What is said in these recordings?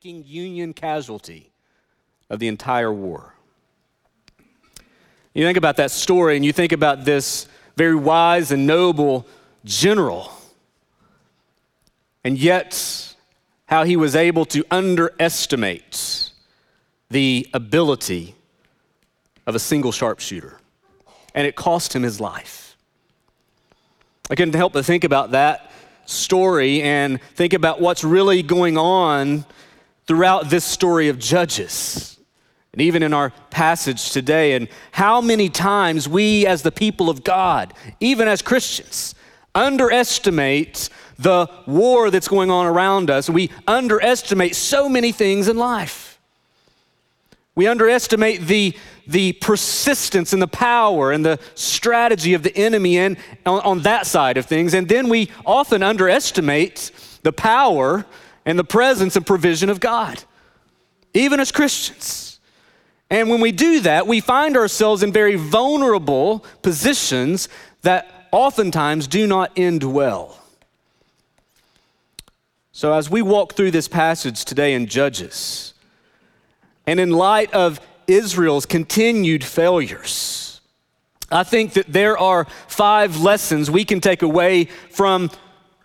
Union casualty of the entire war. You think about that story and you think about this very wise and noble general, and yet how he was able to underestimate the ability of a single sharpshooter, and it cost him his life. I couldn't help but think about that story and think about what's really going on throughout this story of Judges. And even in our passage today, and how many times we, as the people of God, even as Christians, underestimate the war that's going on around us. We underestimate so many things in life. We underestimate the, the persistence and the power and the strategy of the enemy and on, on that side of things. And then we often underestimate the power and the presence and provision of God, even as Christians. And when we do that, we find ourselves in very vulnerable positions that oftentimes do not end well. So, as we walk through this passage today in Judges, and in light of Israel's continued failures, I think that there are five lessons we can take away from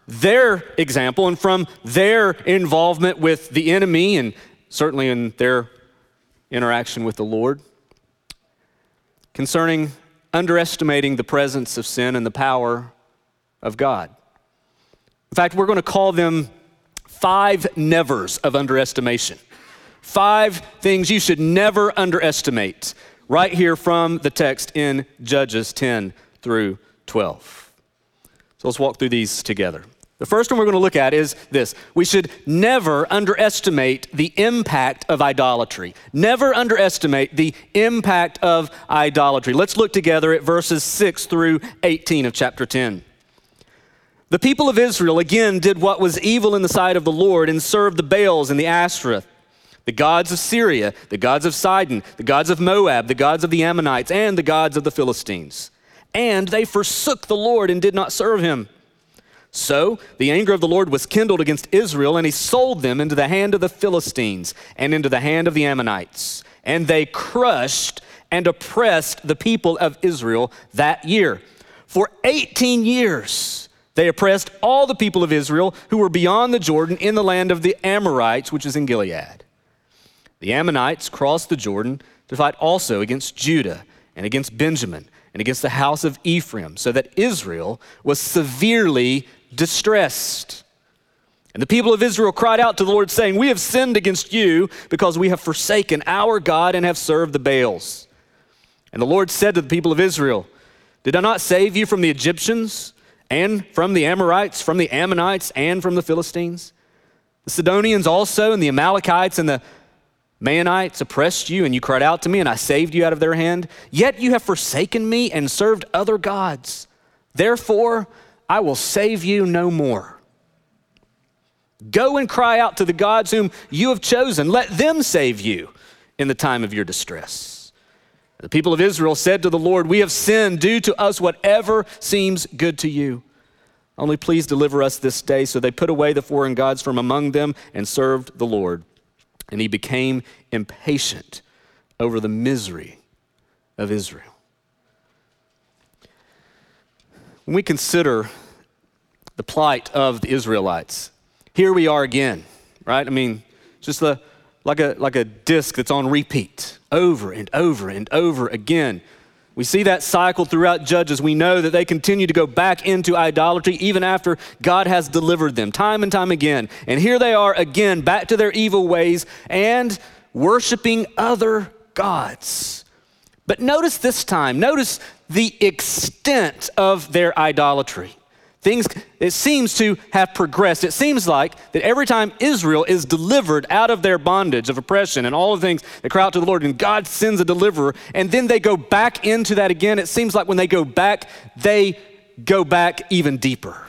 their example and from their involvement with the enemy and certainly in their interaction with the Lord concerning underestimating the presence of sin and the power of God. In fact, we're going to call them five nevers of underestimation. Five things you should never underestimate, right here from the text in Judges 10 through 12. So let's walk through these together. The first one we're going to look at is this we should never underestimate the impact of idolatry. Never underestimate the impact of idolatry. Let's look together at verses 6 through 18 of chapter 10. The people of Israel again did what was evil in the sight of the Lord and served the Baals and the Ashtoreth, the gods of Syria, the gods of Sidon, the gods of Moab, the gods of the Ammonites, and the gods of the Philistines. And they forsook the Lord and did not serve him. So the anger of the Lord was kindled against Israel, and he sold them into the hand of the Philistines and into the hand of the Ammonites. And they crushed and oppressed the people of Israel that year. For 18 years, they oppressed all the people of Israel who were beyond the Jordan in the land of the Amorites, which is in Gilead. The Ammonites crossed the Jordan to fight also against Judah and against Benjamin and against the house of Ephraim, so that Israel was severely distressed. And the people of Israel cried out to the Lord, saying, We have sinned against you because we have forsaken our God and have served the Baals. And the Lord said to the people of Israel, Did I not save you from the Egyptians and from the Amorites, from the Ammonites, and from the Philistines? The Sidonians also, and the Amalekites, and the Maonites oppressed you, and you cried out to me, and I saved you out of their hand. Yet you have forsaken me and served other gods. Therefore, I will save you no more. Go and cry out to the gods whom you have chosen. Let them save you in the time of your distress. The people of Israel said to the Lord, We have sinned. Do to us whatever seems good to you. Only please deliver us this day. So they put away the foreign gods from among them and served the Lord. And he became impatient over the misery of Israel. When we consider the plight of the Israelites, here we are again, right? I mean, just the, like, a, like a disc that's on repeat over and over and over again. We see that cycle throughout Judges. We know that they continue to go back into idolatry even after God has delivered them time and time again. And here they are again, back to their evil ways and worshiping other gods. But notice this time, notice the extent of their idolatry. Things, it seems to have progressed. It seems like that every time Israel is delivered out of their bondage of oppression and all the things, they cry out to the Lord and God sends a deliverer, and then they go back into that again. It seems like when they go back, they go back even deeper.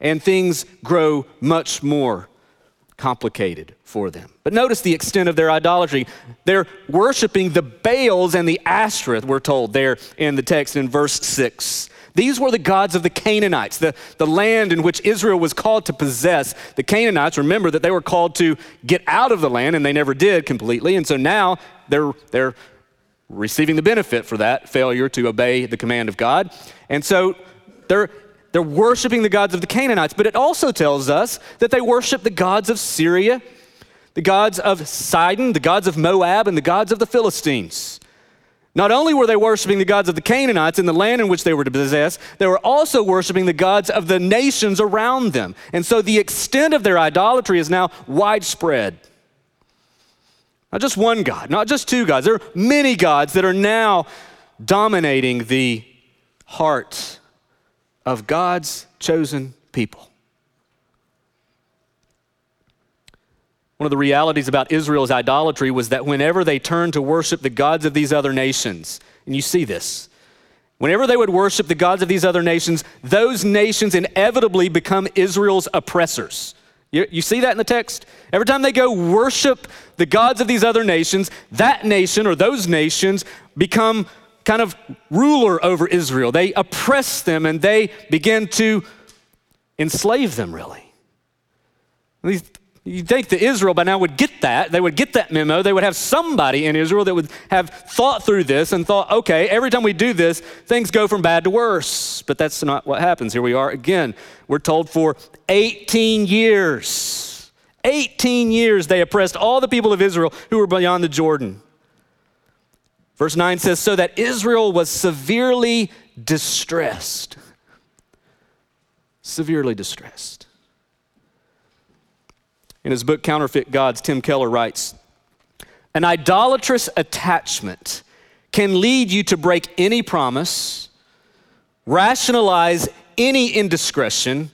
And things grow much more complicated for them. But notice the extent of their idolatry. They're worshiping the Baals and the Ashtoreth, we're told there in the text in verse 6. These were the gods of the Canaanites, the, the land in which Israel was called to possess. The Canaanites, remember that they were called to get out of the land, and they never did completely. And so now they're, they're receiving the benefit for that failure to obey the command of God. And so they're, they're worshiping the gods of the Canaanites. But it also tells us that they worship the gods of Syria, the gods of Sidon, the gods of Moab, and the gods of the Philistines. Not only were they worshiping the gods of the Canaanites in the land in which they were to possess, they were also worshiping the gods of the nations around them. And so the extent of their idolatry is now widespread. Not just one God, not just two gods. There are many gods that are now dominating the heart of God's chosen people. One of the realities about Israel's idolatry was that whenever they turned to worship the gods of these other nations, and you see this, whenever they would worship the gods of these other nations, those nations inevitably become Israel's oppressors. You, you, see that in the text? Every time they go worship the gods of these other nations, that nation or those nations become kind of ruler over Israel. They oppress them and they begin to enslave them, really. You'd think that Israel by now would get that. They would get that memo. They would have somebody in Israel that would have thought through this and thought, okay, every time we do this, things go from bad to worse. But that's not what happens. Here we are again. We're told for 18 years. 18 years they oppressed all the people of Israel who were beyond the Jordan. Verse 9 says, So that Israel was severely distressed. Severely distressed. In his book, Counterfeit Gods, Tim Keller writes An idolatrous attachment can lead you to break any promise, rationalize any indiscretion,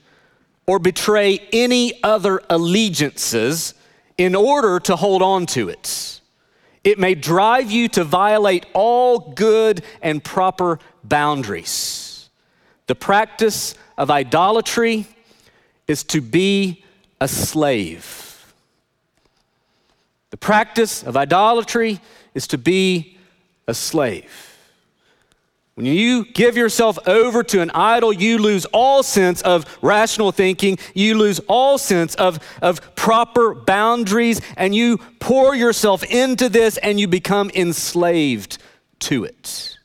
or betray any other allegiances in order to hold on to it. It may drive you to violate all good and proper boundaries. The practice of idolatry is to be a slave. The practice of idolatry is to be a slave. When you give yourself over to an idol, you lose all sense of rational thinking, you lose all sense of, of proper boundaries, and you pour yourself into this and you become enslaved to it.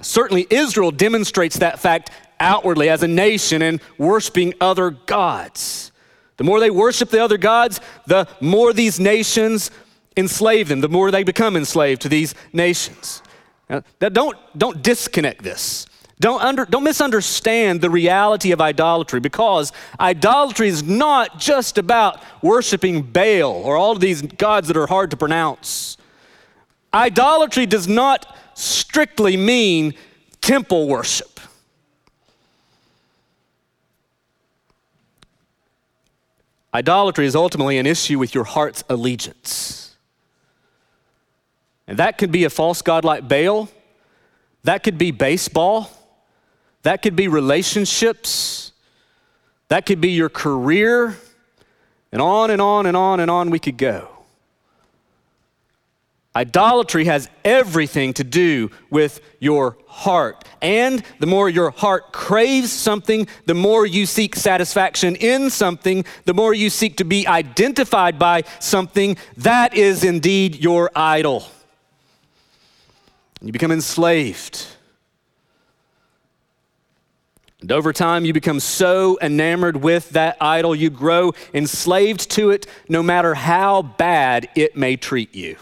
Certainly, Israel demonstrates that fact outwardly as a nation and worshiping other gods. The more they worship the other gods, the more these nations enslave them, the more they become enslaved to these nations. Uh, now, don't, don't disconnect this. Don't, under, don't misunderstand the reality of idolatry because idolatry is not just about worshiping Baal or all of these gods that are hard to pronounce. Idolatry does not strictly mean temple worship. Idolatry is ultimately an issue with your heart's allegiance. And that could be a false god like Baal, that could be baseball, that could be relationships, that could be your career, and on and on and on and on we could go. Idolatry has everything to do with your heart. And the more your heart craves something, the more you seek satisfaction in something, the more you seek to be identified by something, that is indeed your idol. You become enslaved. And over time, you become so enamored with that idol, you grow enslaved to it no matter how bad it may treat you.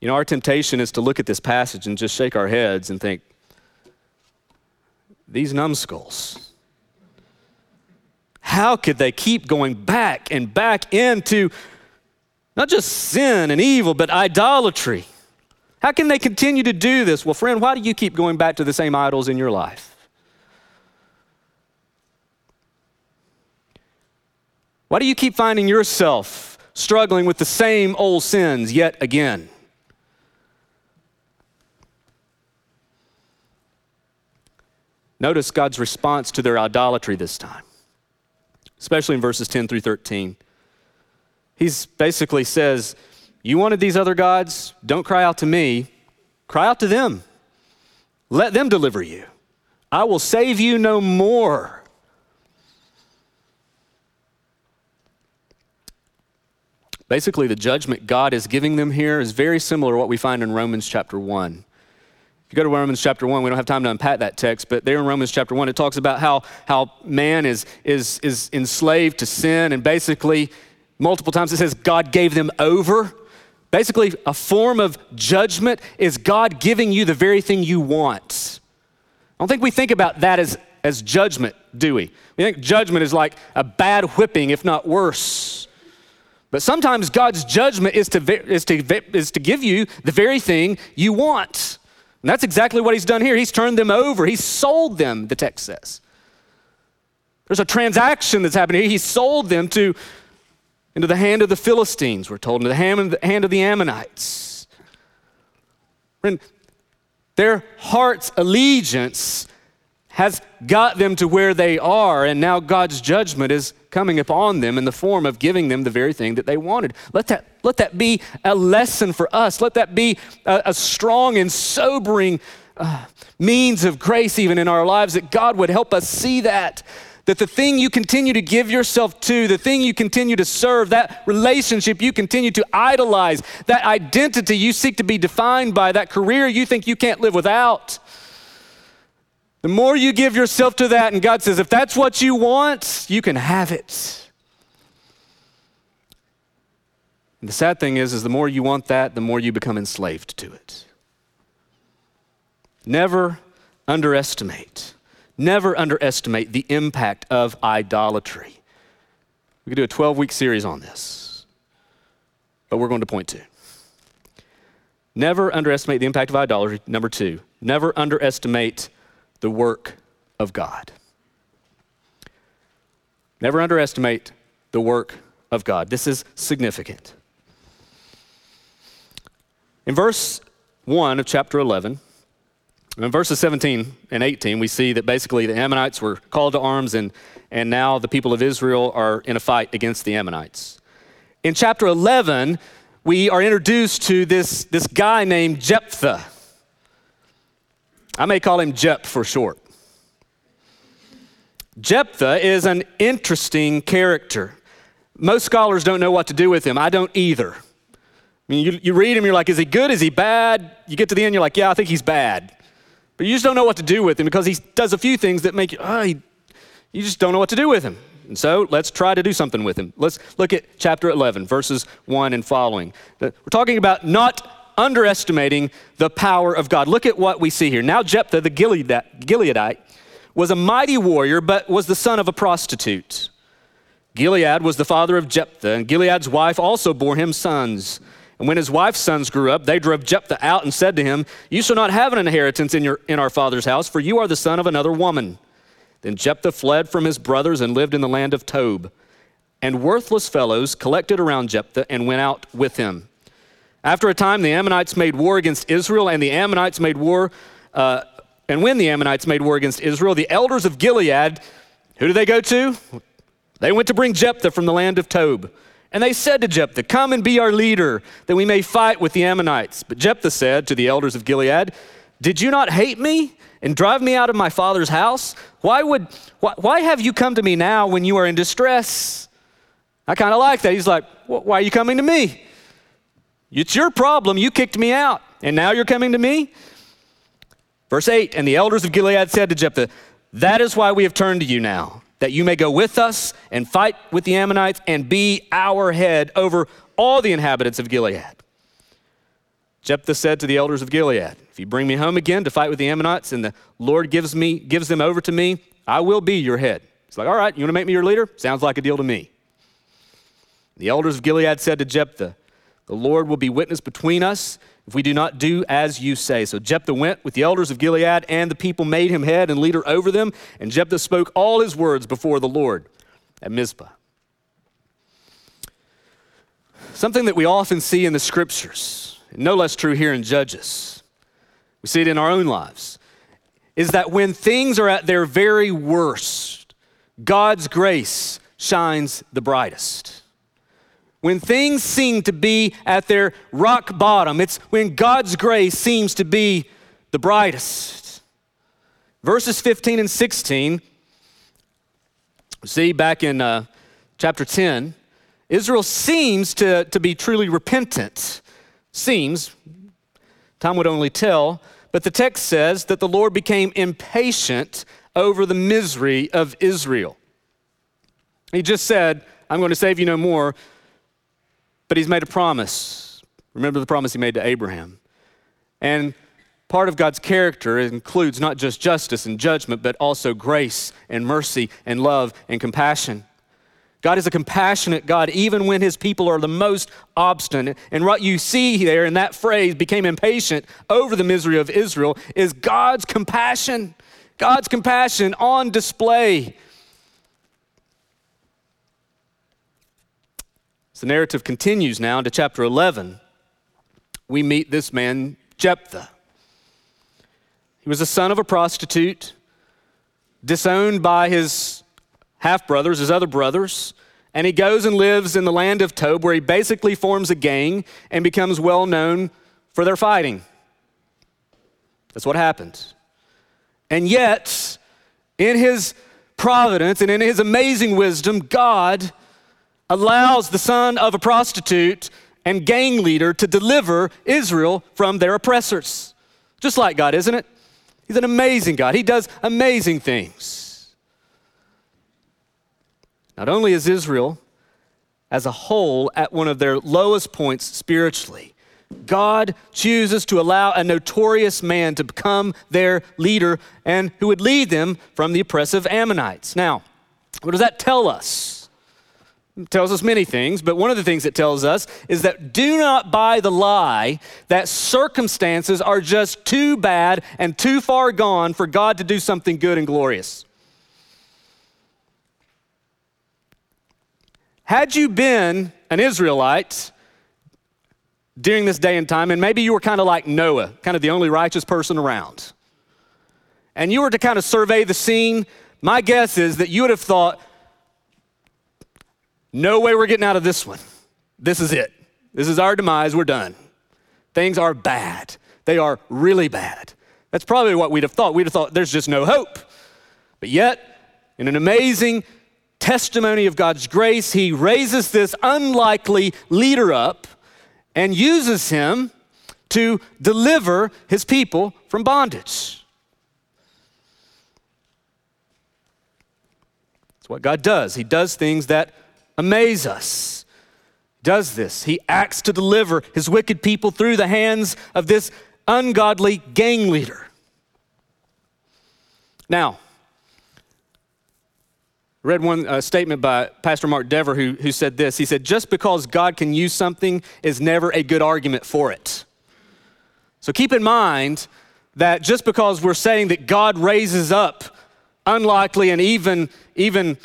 You know, our temptation is to look at this passage and just shake our heads and think, these numbskulls. How could they keep going back and back into not just sin and evil, but idolatry? How can they continue to do this? Well, friend, why do you keep going back to the same idols in your life? Why do you keep finding yourself struggling with the same old sins yet again? Notice God's response to their idolatry this time, especially in verses 10 through 13. He basically says, You wanted these other gods? Don't cry out to me, cry out to them. Let them deliver you. I will save you no more. Basically, the judgment God is giving them here is very similar to what we find in Romans chapter 1. If you go to Romans chapter 1, we don't have time to unpack that text, but there in Romans chapter 1, it talks about how, how man is, is, is enslaved to sin, and basically, multiple times it says God gave them over. Basically, a form of judgment is God giving you the very thing you want. I don't think we think about that as, as judgment, do we? We think judgment is like a bad whipping, if not worse. But sometimes God's judgment is to, is to, is to give you the very thing you want. And that's exactly what he's done here. He's turned them over, he's sold them, the text says. There's a transaction that's happening here. He sold them to into the hand of the Philistines, we're told, into the hand of the Ammonites. And their heart's allegiance has got them to where they are, and now God's judgment is coming upon them in the form of giving them the very thing that they wanted. Let that, let that be a lesson for us. Let that be a, a strong and sobering uh, means of grace, even in our lives, that God would help us see that that the thing you continue to give yourself to, the thing you continue to serve, that relationship you continue to idolize, that identity you seek to be defined by, that career you think you can't live without, the more you give yourself to that, and God says, if that's what you want, you can have it. And the sad thing is, is the more you want that, the more you become enslaved to it. Never underestimate Never underestimate the impact of idolatry. We could do a 12 week series on this, but we're going to point to. Never underestimate the impact of idolatry. Number two, never underestimate the work of God. Never underestimate the work of God. This is significant. In verse 1 of chapter 11, in verses 17 and 18, we see that basically the Ammonites were called to arms, and, and now the people of Israel are in a fight against the Ammonites. In chapter 11, we are introduced to this, this guy named Jephthah. I may call him Jep for short. Jephthah is an interesting character. Most scholars don't know what to do with him. I don't either. I mean, you, you read him, you're like, is he good? Is he bad? You get to the end, you're like, yeah, I think he's bad. But you just don't know what to do with him because he does a few things that make you, oh, he, you just don't know what to do with him. And so let's try to do something with him. Let's look at chapter 11, verses 1 and following. We're talking about not underestimating the power of God. Look at what we see here. Now, Jephthah, the Gileadite, was a mighty warrior, but was the son of a prostitute. Gilead was the father of Jephthah, and Gilead's wife also bore him sons. And when his wife's sons grew up, they drove Jephthah out and said to him, You shall not have an inheritance in, your, in our father's house, for you are the son of another woman. Then Jephthah fled from his brothers and lived in the land of Tob. And worthless fellows collected around Jephthah and went out with him. After a time, the Ammonites made war against Israel, and the Ammonites made war. Uh, and when the Ammonites made war against Israel, the elders of Gilead, who did they go to? They went to bring Jephthah from the land of Tob. And they said to Jephthah, Come and be our leader, that we may fight with the Ammonites. But Jephthah said to the elders of Gilead, Did you not hate me and drive me out of my father's house? Why, would, why, why have you come to me now when you are in distress? I kind of like that. He's like, Why are you coming to me? It's your problem. You kicked me out, and now you're coming to me? Verse 8 And the elders of Gilead said to Jephthah, That is why we have turned to you now that you may go with us and fight with the Ammonites and be our head over all the inhabitants of Gilead. Jephthah said to the elders of Gilead, If you bring me home again to fight with the Ammonites and the Lord gives me gives them over to me, I will be your head. It's like, all right, you want to make me your leader? Sounds like a deal to me. The elders of Gilead said to Jephthah, The Lord will be witness between us if we do not do as you say. So Jephthah went with the elders of Gilead, and the people made him head and leader over them. And Jephthah spoke all his words before the Lord at Mizpah. Something that we often see in the scriptures, no less true here in Judges, we see it in our own lives, is that when things are at their very worst, God's grace shines the brightest. When things seem to be at their rock bottom. It's when God's grace seems to be the brightest. Verses 15 and 16, see back in uh, chapter 10, Israel seems to, to be truly repentant. Seems, time would only tell, but the text says that the Lord became impatient over the misery of Israel. He just said, I'm going to save you no more, but he's made a promise. Remember the promise he made to Abraham. And part of God's character includes not just justice and judgment, but also grace and mercy and love and compassion. God is a compassionate God, even when his people are the most obstinate. And what you see there in that phrase, became impatient over the misery of Israel, is God's compassion. God's compassion on display. The narrative continues now into chapter 11, we meet this man, Jephthah. He was the son of a prostitute, disowned by his half brothers, his other brothers, and he goes and lives in the land of Tob, where he basically forms a gang and becomes well known for their fighting. That's what happened. And yet, in his providence and in his amazing wisdom, God allows the son of a prostitute and gang leader to deliver Israel from their oppressors. Just like God, isn't it? He's an amazing God. He does amazing things. Not only is Israel as a whole at one of their lowest points spiritually, God chooses to allow a notorious man to become their leader and who would lead them from the oppressive Ammonites. Now, what does that tell us? Tells us many things, but one of the things it tells us is that do not buy the lie that circumstances are just too bad and too far gone for God to do something good and glorious. Had you been an Israelite, during this day and time, and maybe you were kind of like Noah, kind of the only righteous person around, and you were to kind of survey the scene, my guess is that you would have thought, no way we're getting out of this one. This is it. This is our demise. We're done. Things are bad. They are really bad. That's probably what we'd have thought. We'd have thought there's just no hope. But yet, in an amazing testimony of God's grace, He raises this unlikely leader up and uses him to deliver his people from bondage. That's what God does. He does things that amaze us. Does this. He acts to deliver his wicked people through the hands of this ungodly gang leader. Now, read one uh, statement by Pastor Mark Dever who, who said this. He said, Just because God can use something is never a good argument for it. So keep in mind that just because we're saying that God raises up unlikely and even, even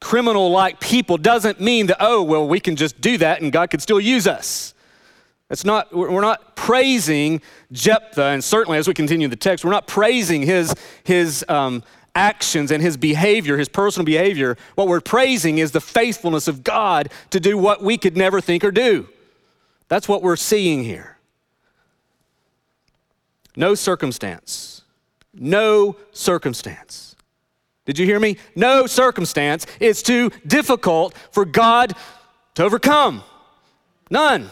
criminal like people doesn't mean that, oh, well, we can just do that and God could still use us. It's not, we're not praising Jephthah, and certainly as we continue the text, we're not praising his, his um, actions and his behavior, his personal behavior, what we're praising is the faithfulness of God to do what we could never think or do. That's what we're seeing here. No circumstance. No circumstance. Did you hear me? No circumstance is too difficult for God to overcome. None.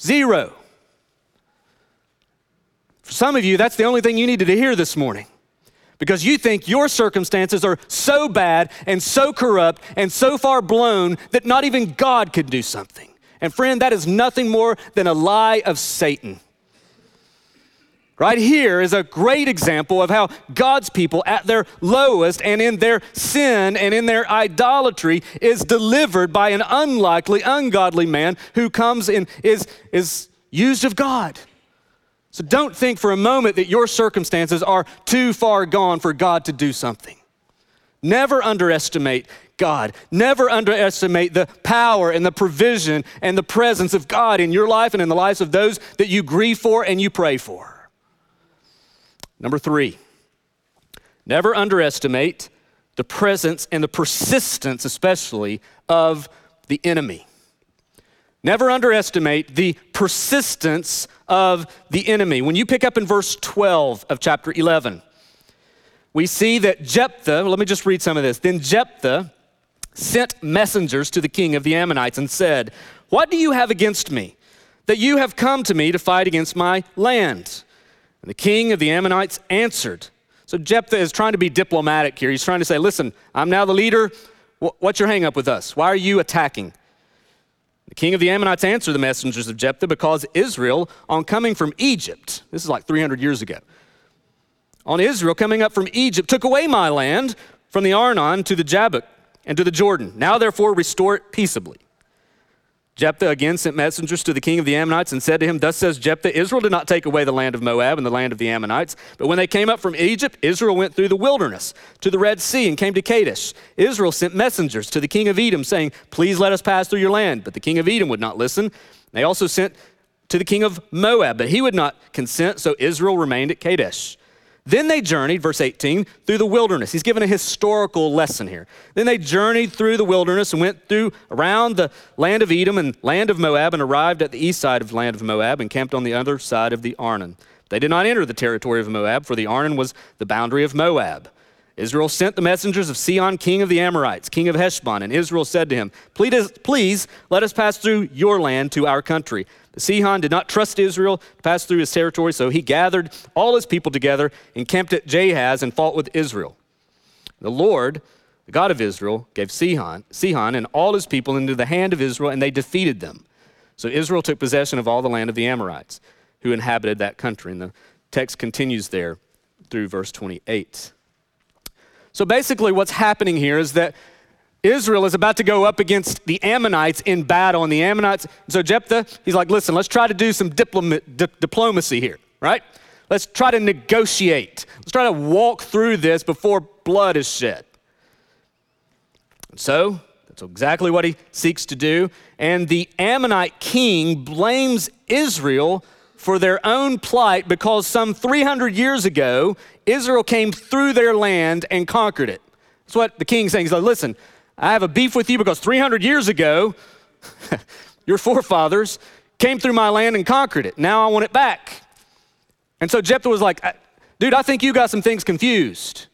Zero. For some of you, that's the only thing you needed to hear this morning because you think your circumstances are so bad and so corrupt and so far blown that not even God could do something. And friend, that is nothing more than a lie of Satan. Right here is a great example of how God's people, at their lowest and in their sin and in their idolatry, is delivered by an unlikely, ungodly man who comes and is, is used of God. So don't think for a moment that your circumstances are too far gone for God to do something. Never underestimate God. Never underestimate the power and the provision and the presence of God in your life and in the lives of those that you grieve for and you pray for. Number three, never underestimate the presence and the persistence, especially, of the enemy. Never underestimate the persistence of the enemy. When you pick up in verse 12 of chapter 11, we see that Jephthah, let me just read some of this. Then Jephthah sent messengers to the king of the Ammonites and said, What do you have against me? That you have come to me to fight against my land. And the king of the Ammonites answered. So Jephthah is trying to be diplomatic here. He's trying to say, Listen, I'm now the leader. What's your hang up with us? Why are you attacking? The king of the Ammonites answered the messengers of Jephthah because Israel, on coming from Egypt, this is like 300 years ago, on Israel coming up from Egypt, took away my land from the Arnon to the Jabbok and to the Jordan. Now, therefore, restore it peaceably. Jephthah again sent messengers to the king of the Ammonites and said to him, Thus says Jephthah, Israel did not take away the land of Moab and the land of the Ammonites, but when they came up from Egypt, Israel went through the wilderness to the Red Sea and came to Kadesh. Israel sent messengers to the king of Edom, saying, Please let us pass through your land. But the king of Edom would not listen. They also sent to the king of Moab, but he would not consent, so Israel remained at Kadesh. Then they journeyed, verse 18, through the wilderness. He's given a historical lesson here. Then they journeyed through the wilderness and went through around the land of Edom and land of Moab and arrived at the east side of the land of Moab and camped on the other side of the Arnon. They did not enter the territory of Moab, for the Arnon was the boundary of Moab. Israel sent the messengers of Sihon, king of the Amorites, king of Heshbon, and Israel said to him, Please, please let us pass through your land to our country. Sihon did not trust Israel to pass through his territory, so he gathered all his people together and camped at Jahaz and fought with Israel. The Lord, the God of Israel, gave Sihon, Sihon and all his people into the hand of Israel, and they defeated them. So Israel took possession of all the land of the Amorites who inhabited that country. And the text continues there through verse 28. So basically, what's happening here is that Israel is about to go up against the Ammonites in battle, and the Ammonites. So Jephthah, he's like, listen, let's try to do some diploma, di- diplomacy here, right? Let's try to negotiate. Let's try to walk through this before blood is shed. And so that's exactly what he seeks to do. And the Ammonite king blames Israel for their own plight because some 300 years ago, Israel came through their land and conquered it. That's what the king's saying. He's like, listen, I have a beef with you because 300 years ago, your forefathers came through my land and conquered it. Now I want it back. And so Jephthah was like, dude, I think you got some things confused.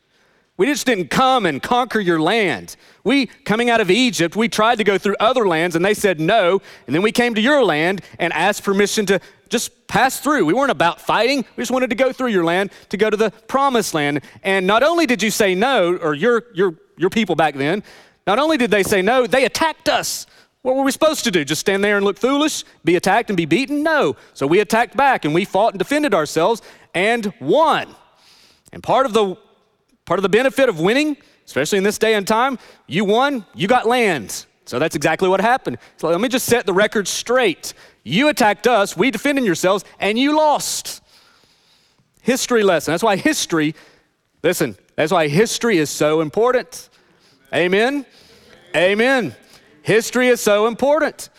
We just didn't come and conquer your land. We, coming out of Egypt, we tried to go through other lands and they said no. And then we came to your land and asked permission to just pass through. We weren't about fighting. We just wanted to go through your land to go to the promised land. And not only did you say no, or your, your, your people back then, not only did they say no, they attacked us. What were we supposed to do? Just stand there and look foolish? Be attacked and be beaten? No. So we attacked back and we fought and defended ourselves and won. And part of the part of the benefit of winning, especially in this day and time, you won, you got land. So that's exactly what happened. So let me just set the record straight. You attacked us, we defended yourselves, and you lost. History lesson. That's why history, listen, that's why history is so important. Amen. Amen. History is so important.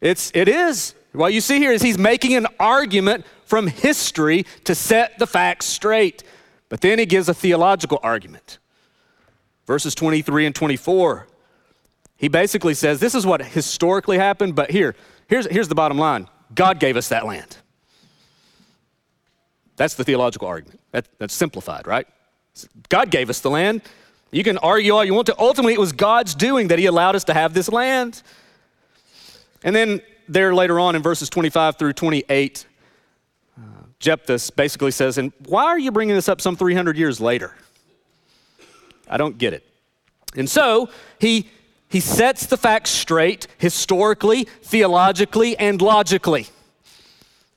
It's, it is. What you see here is he's making an argument from history to set the facts straight. But then he gives a theological argument. Verses 23 and 24. He basically says this is what historically happened, but here, here's, here's the bottom line God gave us that land. That's the theological argument. That, that's simplified, right? God gave us the land. You can argue all you want to. Ultimately, it was God's doing that He allowed us to have this land. And then, there later on in verses 25 through 28, uh, Jephthah basically says, And why are you bringing this up some 300 years later? I don't get it. And so, he, he sets the facts straight historically, theologically, and logically.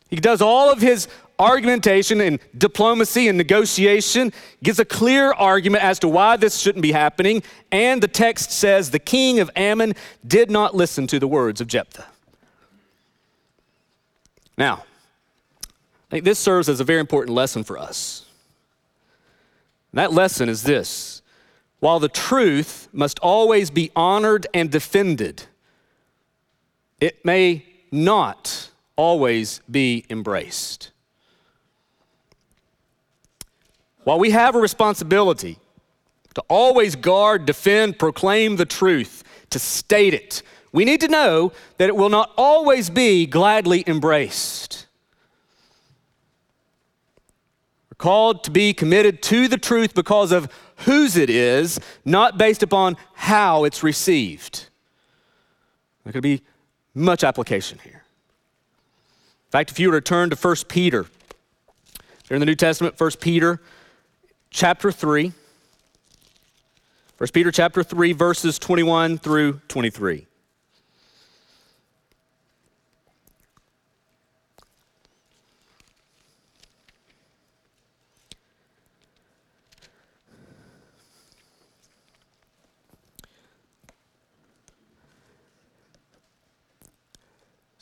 He does all of his argumentation and diplomacy and negotiation, gives a clear argument as to why this shouldn't be happening, and the text says the king of Ammon did not listen to the words of Jephthah. Now, I think this serves as a very important lesson for us. And that lesson is this while the truth must always be honored and defended, it may not always be embraced. While we have a responsibility to always guard, defend, proclaim the truth, to state it, we need to know that it will not always be gladly embraced. We're called to be committed to the truth because of whose it is, not based upon how it's received. There could be much application here. In fact, if you were to turn to 1 Peter, there in the New Testament, 1 Peter chapter 3. 1 Peter chapter 3, verses 21 through 23.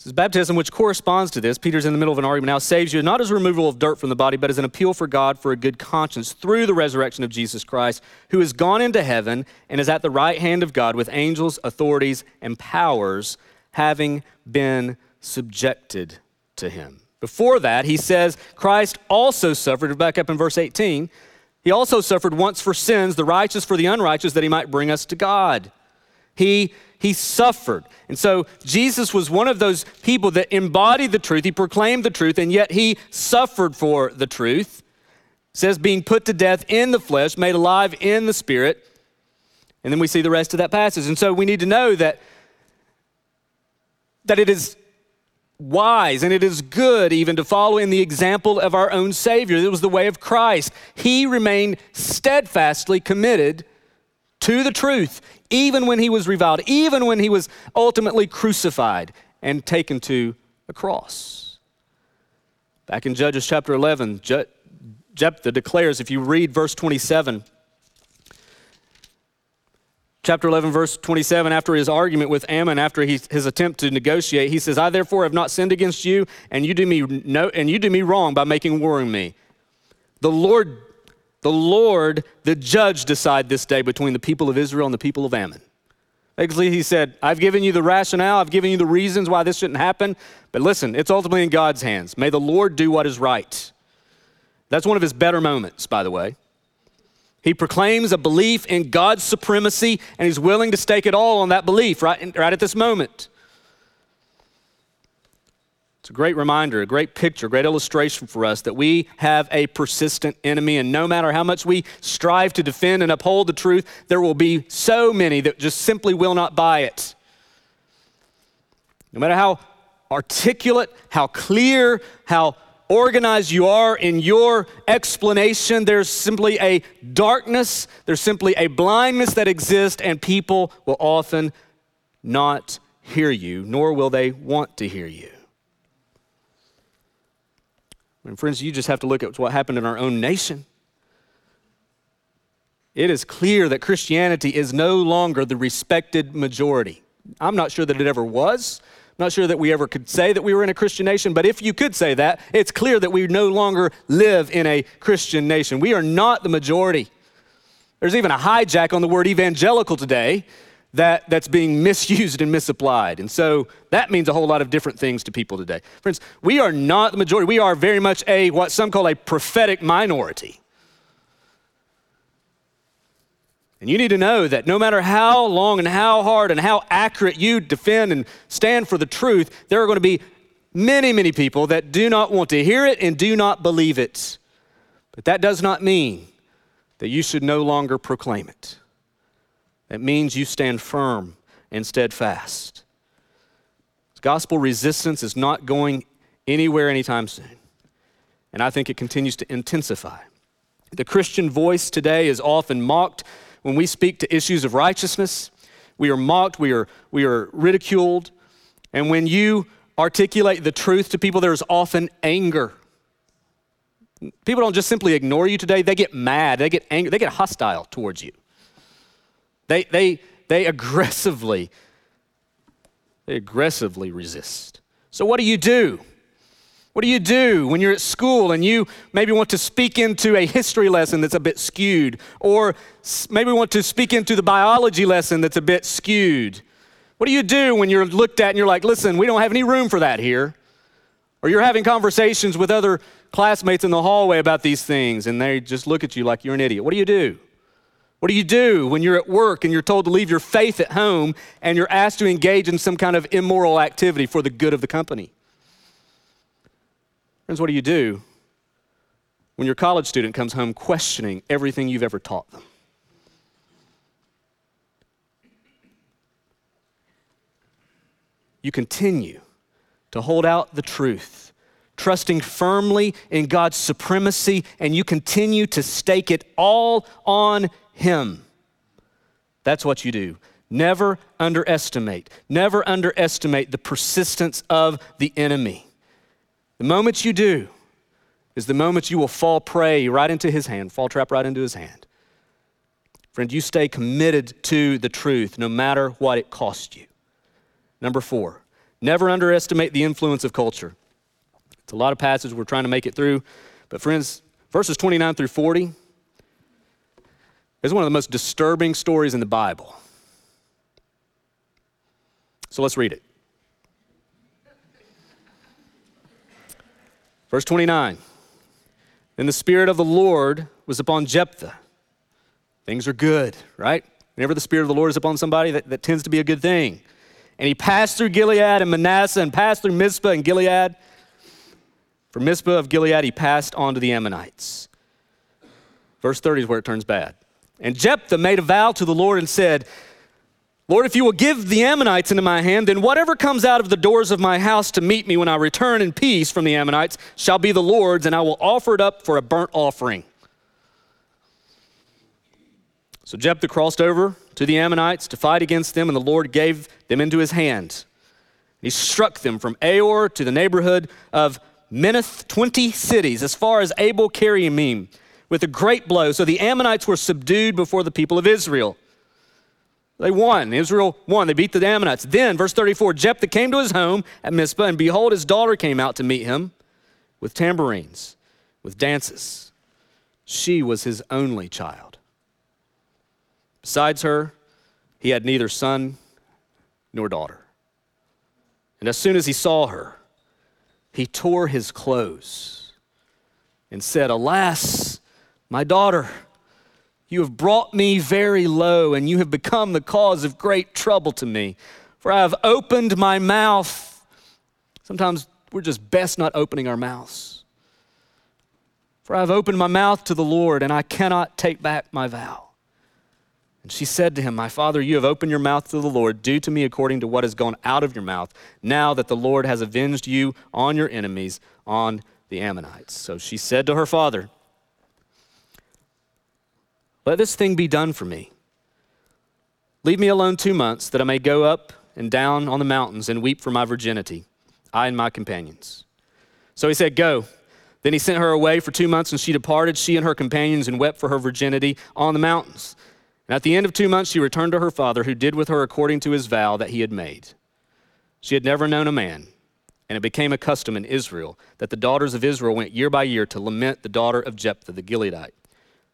This baptism, which corresponds to this, Peter's in the middle of an argument now, saves you not as removal of dirt from the body, but as an appeal for God for a good conscience through the resurrection of Jesus Christ, who has gone into heaven and is at the right hand of God with angels, authorities, and powers, having been subjected to him. Before that, he says, Christ also suffered, back up in verse 18, he also suffered once for sins, the righteous for the unrighteous, that he might bring us to God. He he suffered. And so Jesus was one of those people that embodied the truth. He proclaimed the truth, and yet he suffered for the truth. It says being put to death in the flesh, made alive in the spirit. And then we see the rest of that passage. And so we need to know that, that it is wise and it is good even to follow in the example of our own Savior. It was the way of Christ. He remained steadfastly committed to the truth, even when he was reviled, even when he was ultimately crucified and taken to the cross. Back in Judges chapter 11, Je- Jephthah declares, if you read verse 27, chapter 11, verse 27, after his argument with Ammon, after he, his attempt to negotiate, he says, I therefore have not sinned against you, and you do me no, and you do me wrong by making war on me. The Lord the Lord, the judge, decide this day between the people of Israel and the people of Ammon. Basically, he said, I've given you the rationale, I've given you the reasons why this shouldn't happen, but listen, it's ultimately in God's hands. May the Lord do what is right. That's one of his better moments, by the way. He proclaims a belief in God's supremacy, and he's willing to stake it all on that belief right, right at this moment. It's a great reminder, a great picture, a great illustration for us that we have a persistent enemy, and no matter how much we strive to defend and uphold the truth, there will be so many that just simply will not buy it. No matter how articulate, how clear, how organized you are in your explanation, there's simply a darkness, there's simply a blindness that exists, and people will often not hear you, nor will they want to hear you. And friends, you just have to look at what happened in our own nation. It is clear that Christianity is no longer the respected majority. I'm not sure that it ever was. I'm not sure that we ever could say that we were in a Christian nation, but if you could say that, it's clear that we no longer live in a Christian nation. We are not the majority. There's even a hijack on the word evangelical today that, that's being misused and misapplied. And so that means a whole lot of different things to people today. Friends, we are not the majority. We are very much a, what some call a prophetic minority. And you need to know that no matter how long and how hard and how accurate you defend and stand for the truth, there are going to be many, many people that do not want to hear it and do not believe it. But that does not mean that you should no longer proclaim it. It means you stand firm and steadfast. Gospel resistance is not going anywhere anytime soon. And I think it continues to intensify. The Christian voice today is often mocked when we speak to issues of righteousness. We are mocked, we are, we are ridiculed. And when you articulate the truth to people, there's often anger. People don't just simply ignore you today, they get mad, they get angry, they get hostile towards you. They, they, they aggressively, they aggressively resist. So what do you do? What do you do when you're at school and you maybe want to speak into a history lesson that's a bit skewed, or maybe want to speak into the biology lesson that's a bit skewed? What do you do when you're looked at and you're like, listen, we don't have any room for that here? Or you're having conversations with other classmates in the hallway about these things and they just look at you like you're an idiot. What do you do? What do you do when you're at work and you're told to leave your faith at home and you're asked to engage in some kind of immoral activity for the good of the company? Friends, what do you do when your college student comes home questioning everything you've ever taught them? You continue to hold out the truth, trusting firmly in God's supremacy, and you continue to stake it all on Him. That's what you do. Never underestimate, never underestimate the persistence of the enemy. The moment you do is the moment you will fall prey right into his hand, fall trap right into his hand. Friend, you stay committed to the truth no matter what it costs you. Number four, never underestimate the influence of culture. It's a lot of passages we're trying to make it through, but friends, verses 29 through 40 is one of the most disturbing stories in the Bible. So let's read it. Verse 29 Then the Spirit of the Lord was upon Jephthah. Things are good, right? Whenever the Spirit of the Lord is upon somebody, that, that tends to be a good thing. And he passed through Gilead and Manasseh and passed through Mizpah and Gilead. From Mizpah of Gilead, he passed on to the Ammonites. Verse 30 is where it turns bad. And Jephthah made a vow to the Lord and said, Lord, if you will give the Ammonites into my hand, then whatever comes out of the doors of my house to meet me when I return in peace from the Ammonites shall be the Lord's, and I will offer it up for a burnt offering. So Jephthah crossed over to the Ammonites to fight against them, and the Lord gave them into his hand. He struck them from Aroer to the neighborhood of Minnith, 20 cities, as far as Abel Keramim, with a great blow. So the Ammonites were subdued before the people of Israel. They won. Israel won. They beat the Ammonites. Then, verse 34 Jephthah came to his home at Mizpah, and behold, his daughter came out to meet him with tambourines, with dances. She was his only child. Besides her, he had neither son nor daughter. And as soon as he saw her, he tore his clothes and said, Alas, my daughter. You have brought me very low, and you have become the cause of great trouble to me. For I have opened my mouth. Sometimes we're just best not opening our mouths. For I have opened my mouth to the Lord, and I cannot take back my vow. And she said to him, My father, you have opened your mouth to the Lord. Do to me according to what has gone out of your mouth, now that the Lord has avenged you on your enemies, on the Ammonites. So she said to her father, let this thing be done for me. Leave me alone two months, that I may go up and down on the mountains and weep for my virginity, I and my companions. So he said, Go. Then he sent her away for two months, and she departed, she and her companions, and wept for her virginity on the mountains. And at the end of two months, she returned to her father, who did with her according to his vow that he had made. She had never known a man, and it became a custom in Israel that the daughters of Israel went year by year to lament the daughter of Jephthah the Gileadite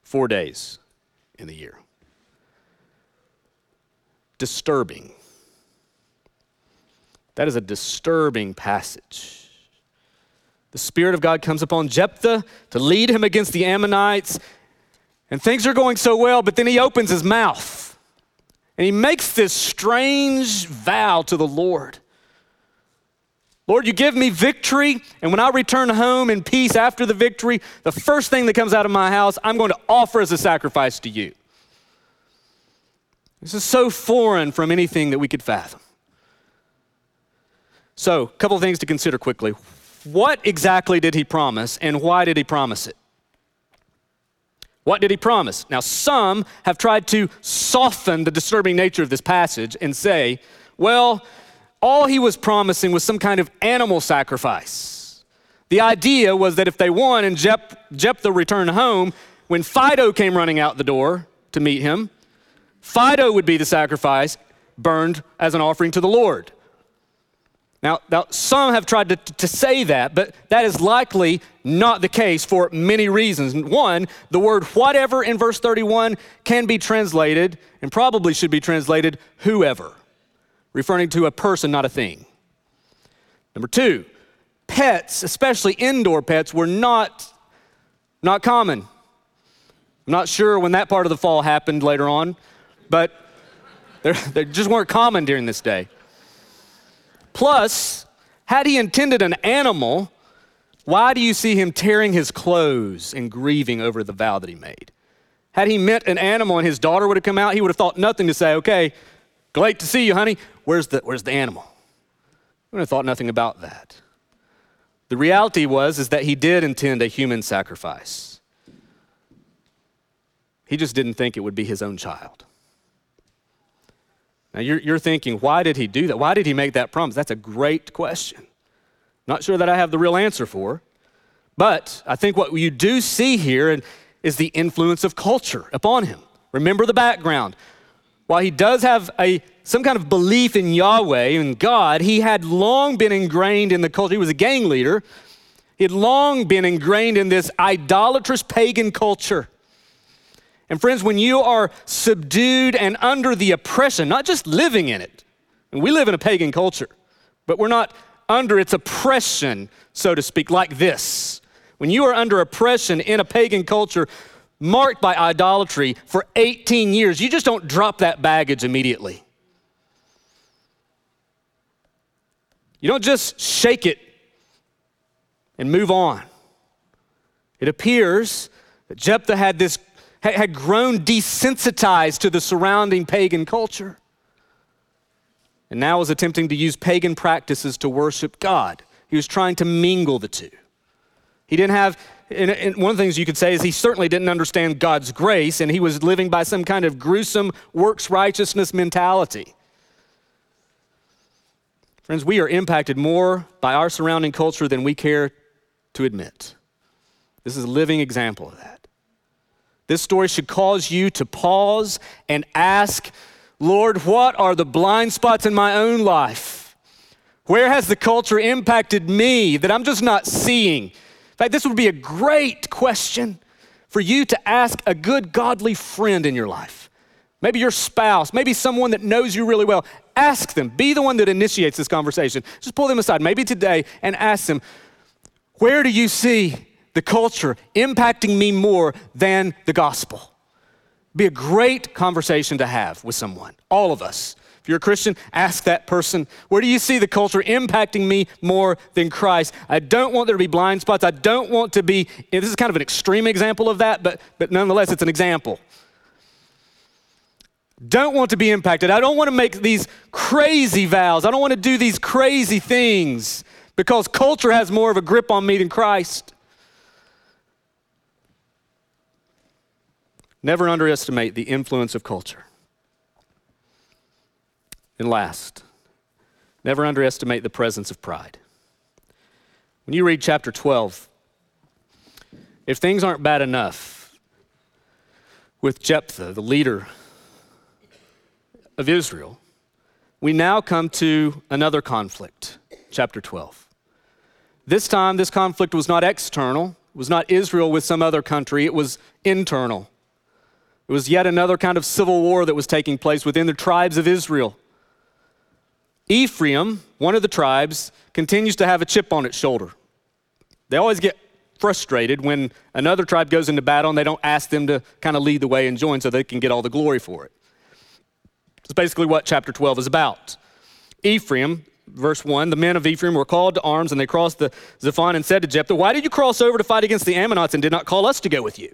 four days in the year. Disturbing. That is a disturbing passage. The Spirit of God comes upon Jephthah to lead him against the Ammonites, and things are going so well, but then he opens his mouth and he makes this strange vow to the Lord. Lord, you give me victory, and when I return home in peace after the victory, the first thing that comes out of my house, I'm going to offer as a sacrifice to you. This is so foreign from anything that we could fathom. So, a couple of things to consider quickly. What exactly did he promise, and why did he promise it? What did he promise? Now, some have tried to soften the disturbing nature of this passage and say, well, all he was promising was some kind of animal sacrifice. The idea was that if they won and Jep- Jephthah returned home, when Fido came running out the door to meet him, Fido would be the sacrifice burned as an offering to the Lord. Now, now some have tried to, to say that, but that is likely not the case for many reasons. One, the word whatever in verse 31 can be translated, and probably should be translated, whoever referring to a person, not a thing. Number two, pets, especially indoor pets, were not, not common. I'm not sure when that part of the fall happened later on, but they just weren't common during this day. Plus, had he intended an animal, why do you see him tearing his clothes and grieving over the vow that he made? Had he meant an animal and his daughter would have come out, he would have thought nothing to say, okay, great to see you, honey. Where's the, where's the animal? He would have thought nothing about that. The reality was is that he did intend a human sacrifice. He just didn't think it would be his own child. Now you're, you're thinking, why did he do that? Why did he make that promise? That's a great question. Not sure that I have the real answer for. But I think what you do see here is the influence of culture upon him. Remember the background. While he does have a, some kind of belief in Yahweh and God, he had long been ingrained in the culture. He was a gang leader. He had long been ingrained in this idolatrous pagan culture. And friends, when you are subdued and under the oppression, not just living in it, and we live in a pagan culture, but we're not under its oppression, so to speak, like this. When you are under oppression in a pagan culture marked by idolatry for 18 years, you just don't drop that baggage immediately. You don't just shake it and move on. It appears that Jephthah had this had grown desensitized to the surrounding pagan culture and now was attempting to use pagan practices to worship God. He was trying to mingle the two. He didn't have, and, one of the things you could say is he certainly didn't understand God's grace, and he was living by some kind of gruesome works righteousness mentality. Friends, we are impacted more by our surrounding culture than we care to admit. This is a living example of that. This story should cause you to pause and ask Lord, what are the blind spots in my own life? Where has the culture impacted me that I'm just not seeing? In fact, this would be a great question for you to ask a good, godly friend in your life. Maybe your spouse, maybe someone that knows you really well. Ask them. Be the one that initiates this conversation. Just pull them aside, maybe today, and ask them, Where do you see the culture impacting me more than the gospel? be a great conversation to have with someone, all of us. If you're a Christian, ask that person, where do you see the culture impacting me more than Christ? I don't want there to be blind spots. I don't want to be, this is kind of an extreme example of that, but, but nonetheless, it's an example. Don't want to be impacted. I don't want to make these crazy vows. I don't want to do these crazy things because culture has more of a grip on me than Christ. Never underestimate the influence of culture. And last, never underestimate the presence of pride. When you read chapter 12, if things aren't bad enough with Jephthah, the leader of Israel, we now come to another conflict, chapter 12. This time, this conflict was not external, it was not Israel with some other country, it was internal. It was yet another kind of civil war that was taking place within the tribes of Israel. Ephraim, one of the tribes, continues to have a chip on its shoulder. They always get frustrated when another tribe goes into battle and they don't ask them to kind of lead the way and join so they can get all the glory for it. It's basically what chapter 12 is about. Ephraim, verse 1, the men of Ephraim were called to arms and they crossed the Zaphon and said to Jephthah, Why did you cross over to fight against the Ammonites and did not call us to go with you?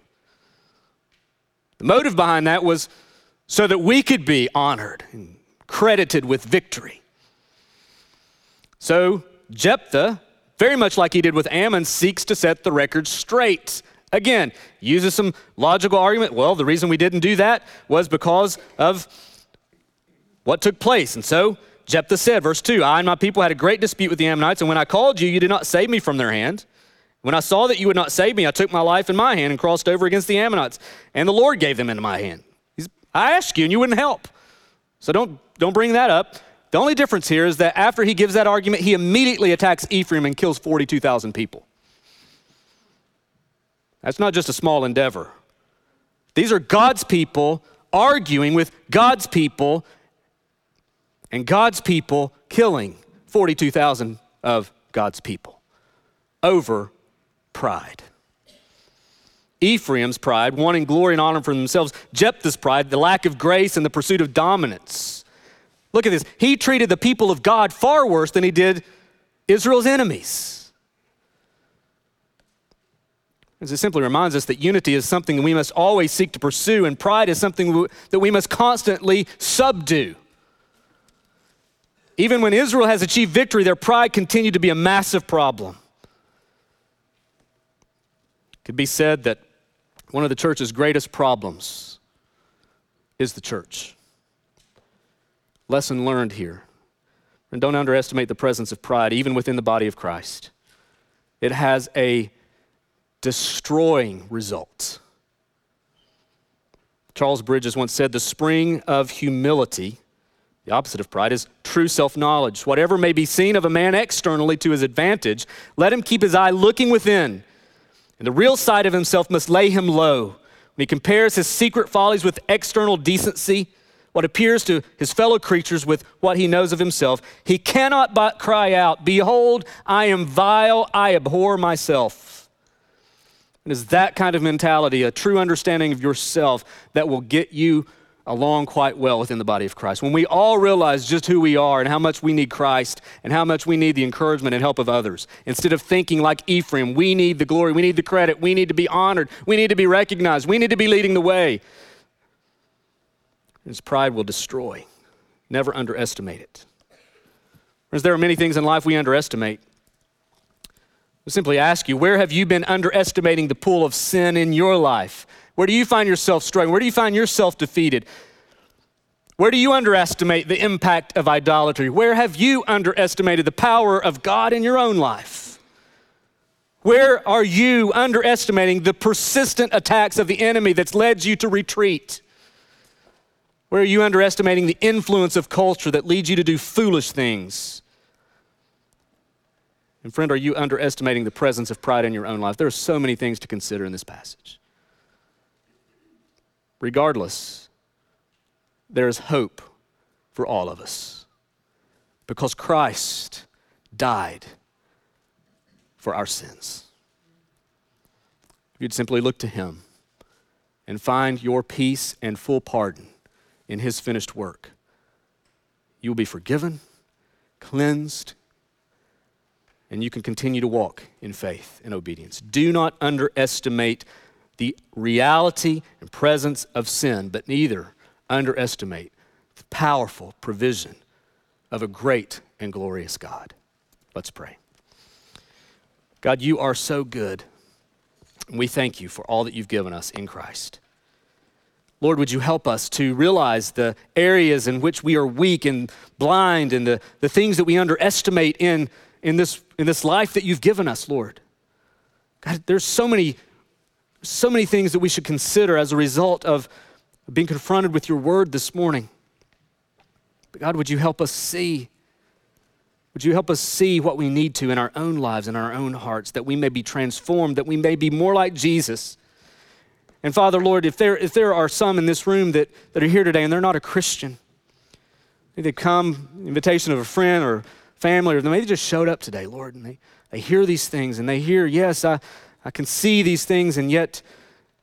The motive behind that was so that we could be honored and credited with victory. So Jephthah, very much like he did with Ammon, seeks to set the record straight. Again, uses some logical argument. Well, the reason we didn't do that was because of what took place. And so Jephthah said, verse 2 I and my people had a great dispute with the Ammonites, and when I called you, you did not save me from their hand. When I saw that you would not save me, I took my life in my hand and crossed over against the Ammonites, and the Lord gave them into my hand. He's, I asked you, and you wouldn't help. So don't, don't bring that up. The only difference here is that after he gives that argument, he immediately attacks Ephraim and kills 42,000 people. That's not just a small endeavor. These are God's people arguing with God's people, and God's people killing 42,000 of God's people over pride. Ephraim's pride, wanting glory and honor for themselves. Jephthah's pride, the lack of grace and the pursuit of dominance. Look at this. He treated the people of God far worse than he did Israel's enemies. As it simply reminds us that unity is something we must always seek to pursue, and pride is something that we must constantly subdue. Even when Israel has achieved victory, their pride continued to be a massive problem. It could be said that one of the church's greatest problems is the church. Lesson learned here. And don't underestimate the presence of pride, even within the body of Christ. It has a destroying result. Charles Bridges once said, The spring of humility, the opposite of pride, is true self knowledge. Whatever may be seen of a man externally to his advantage, let him keep his eye looking within and the real side of himself must lay him low. When he compares his secret follies with external decency, what appears to his fellow creatures with what he knows of himself, he cannot but cry out, Behold, I am vile, I abhor myself. It is that kind of mentality, a true understanding of yourself, that will get you along quite well within the body of Christ. When we all realize just who we are and how much we need Christ and how much we need the encouragement and help of others, instead of thinking like Ephraim, we need the glory, we need the credit, we need to be honored, we need to be recognized, we need to be leading the way. His pride will destroy. Never underestimate it. Because there are many things in life we underestimate. I simply ask you, where have you been underestimating the pull of sin in your life? Where do you find yourself struggling? Where do you find yourself defeated? Where do you underestimate the impact of idolatry? Where have you underestimated the power of God in your own life? Where are you underestimating the persistent attacks of the enemy that's led you to retreat? Where are you underestimating the influence of culture that leads you to do foolish things? And, friend, are you underestimating the presence of pride in your own life? There are so many things to consider in this passage. Regardless, there is hope for all of us because Christ died for our sins. If you'd simply look to Him and find your peace and full pardon in His finished work, you will be forgiven, cleansed, and you can continue to walk in faith and obedience. Do not underestimate the reality and presence of sin, but neither underestimate the powerful provision of a great and glorious God. Let's pray. God, you are so good. We thank you for all that you've given us in Christ. Lord, would you help us to realize the areas in which we are weak and blind and the, the things that we underestimate in, in, this, in this life that you've given us, Lord? God, there's so many so many things that we should consider as a result of being confronted with your word this morning. But God, would you help us see? Would you help us see what we need to in our own lives, in our own hearts, that we may be transformed, that we may be more like Jesus? And Father, Lord, if there, if there are some in this room that, that are here today and they're not a Christian, maybe they come, invitation of a friend or family, or maybe they just showed up today, Lord, and they, they hear these things and they hear, yes, I, I can see these things and yet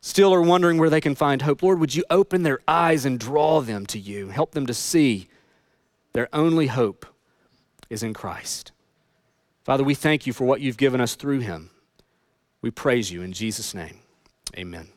still are wondering where they can find hope. Lord, would you open their eyes and draw them to you? Help them to see their only hope is in Christ. Father, we thank you for what you've given us through him. We praise you in Jesus' name. Amen.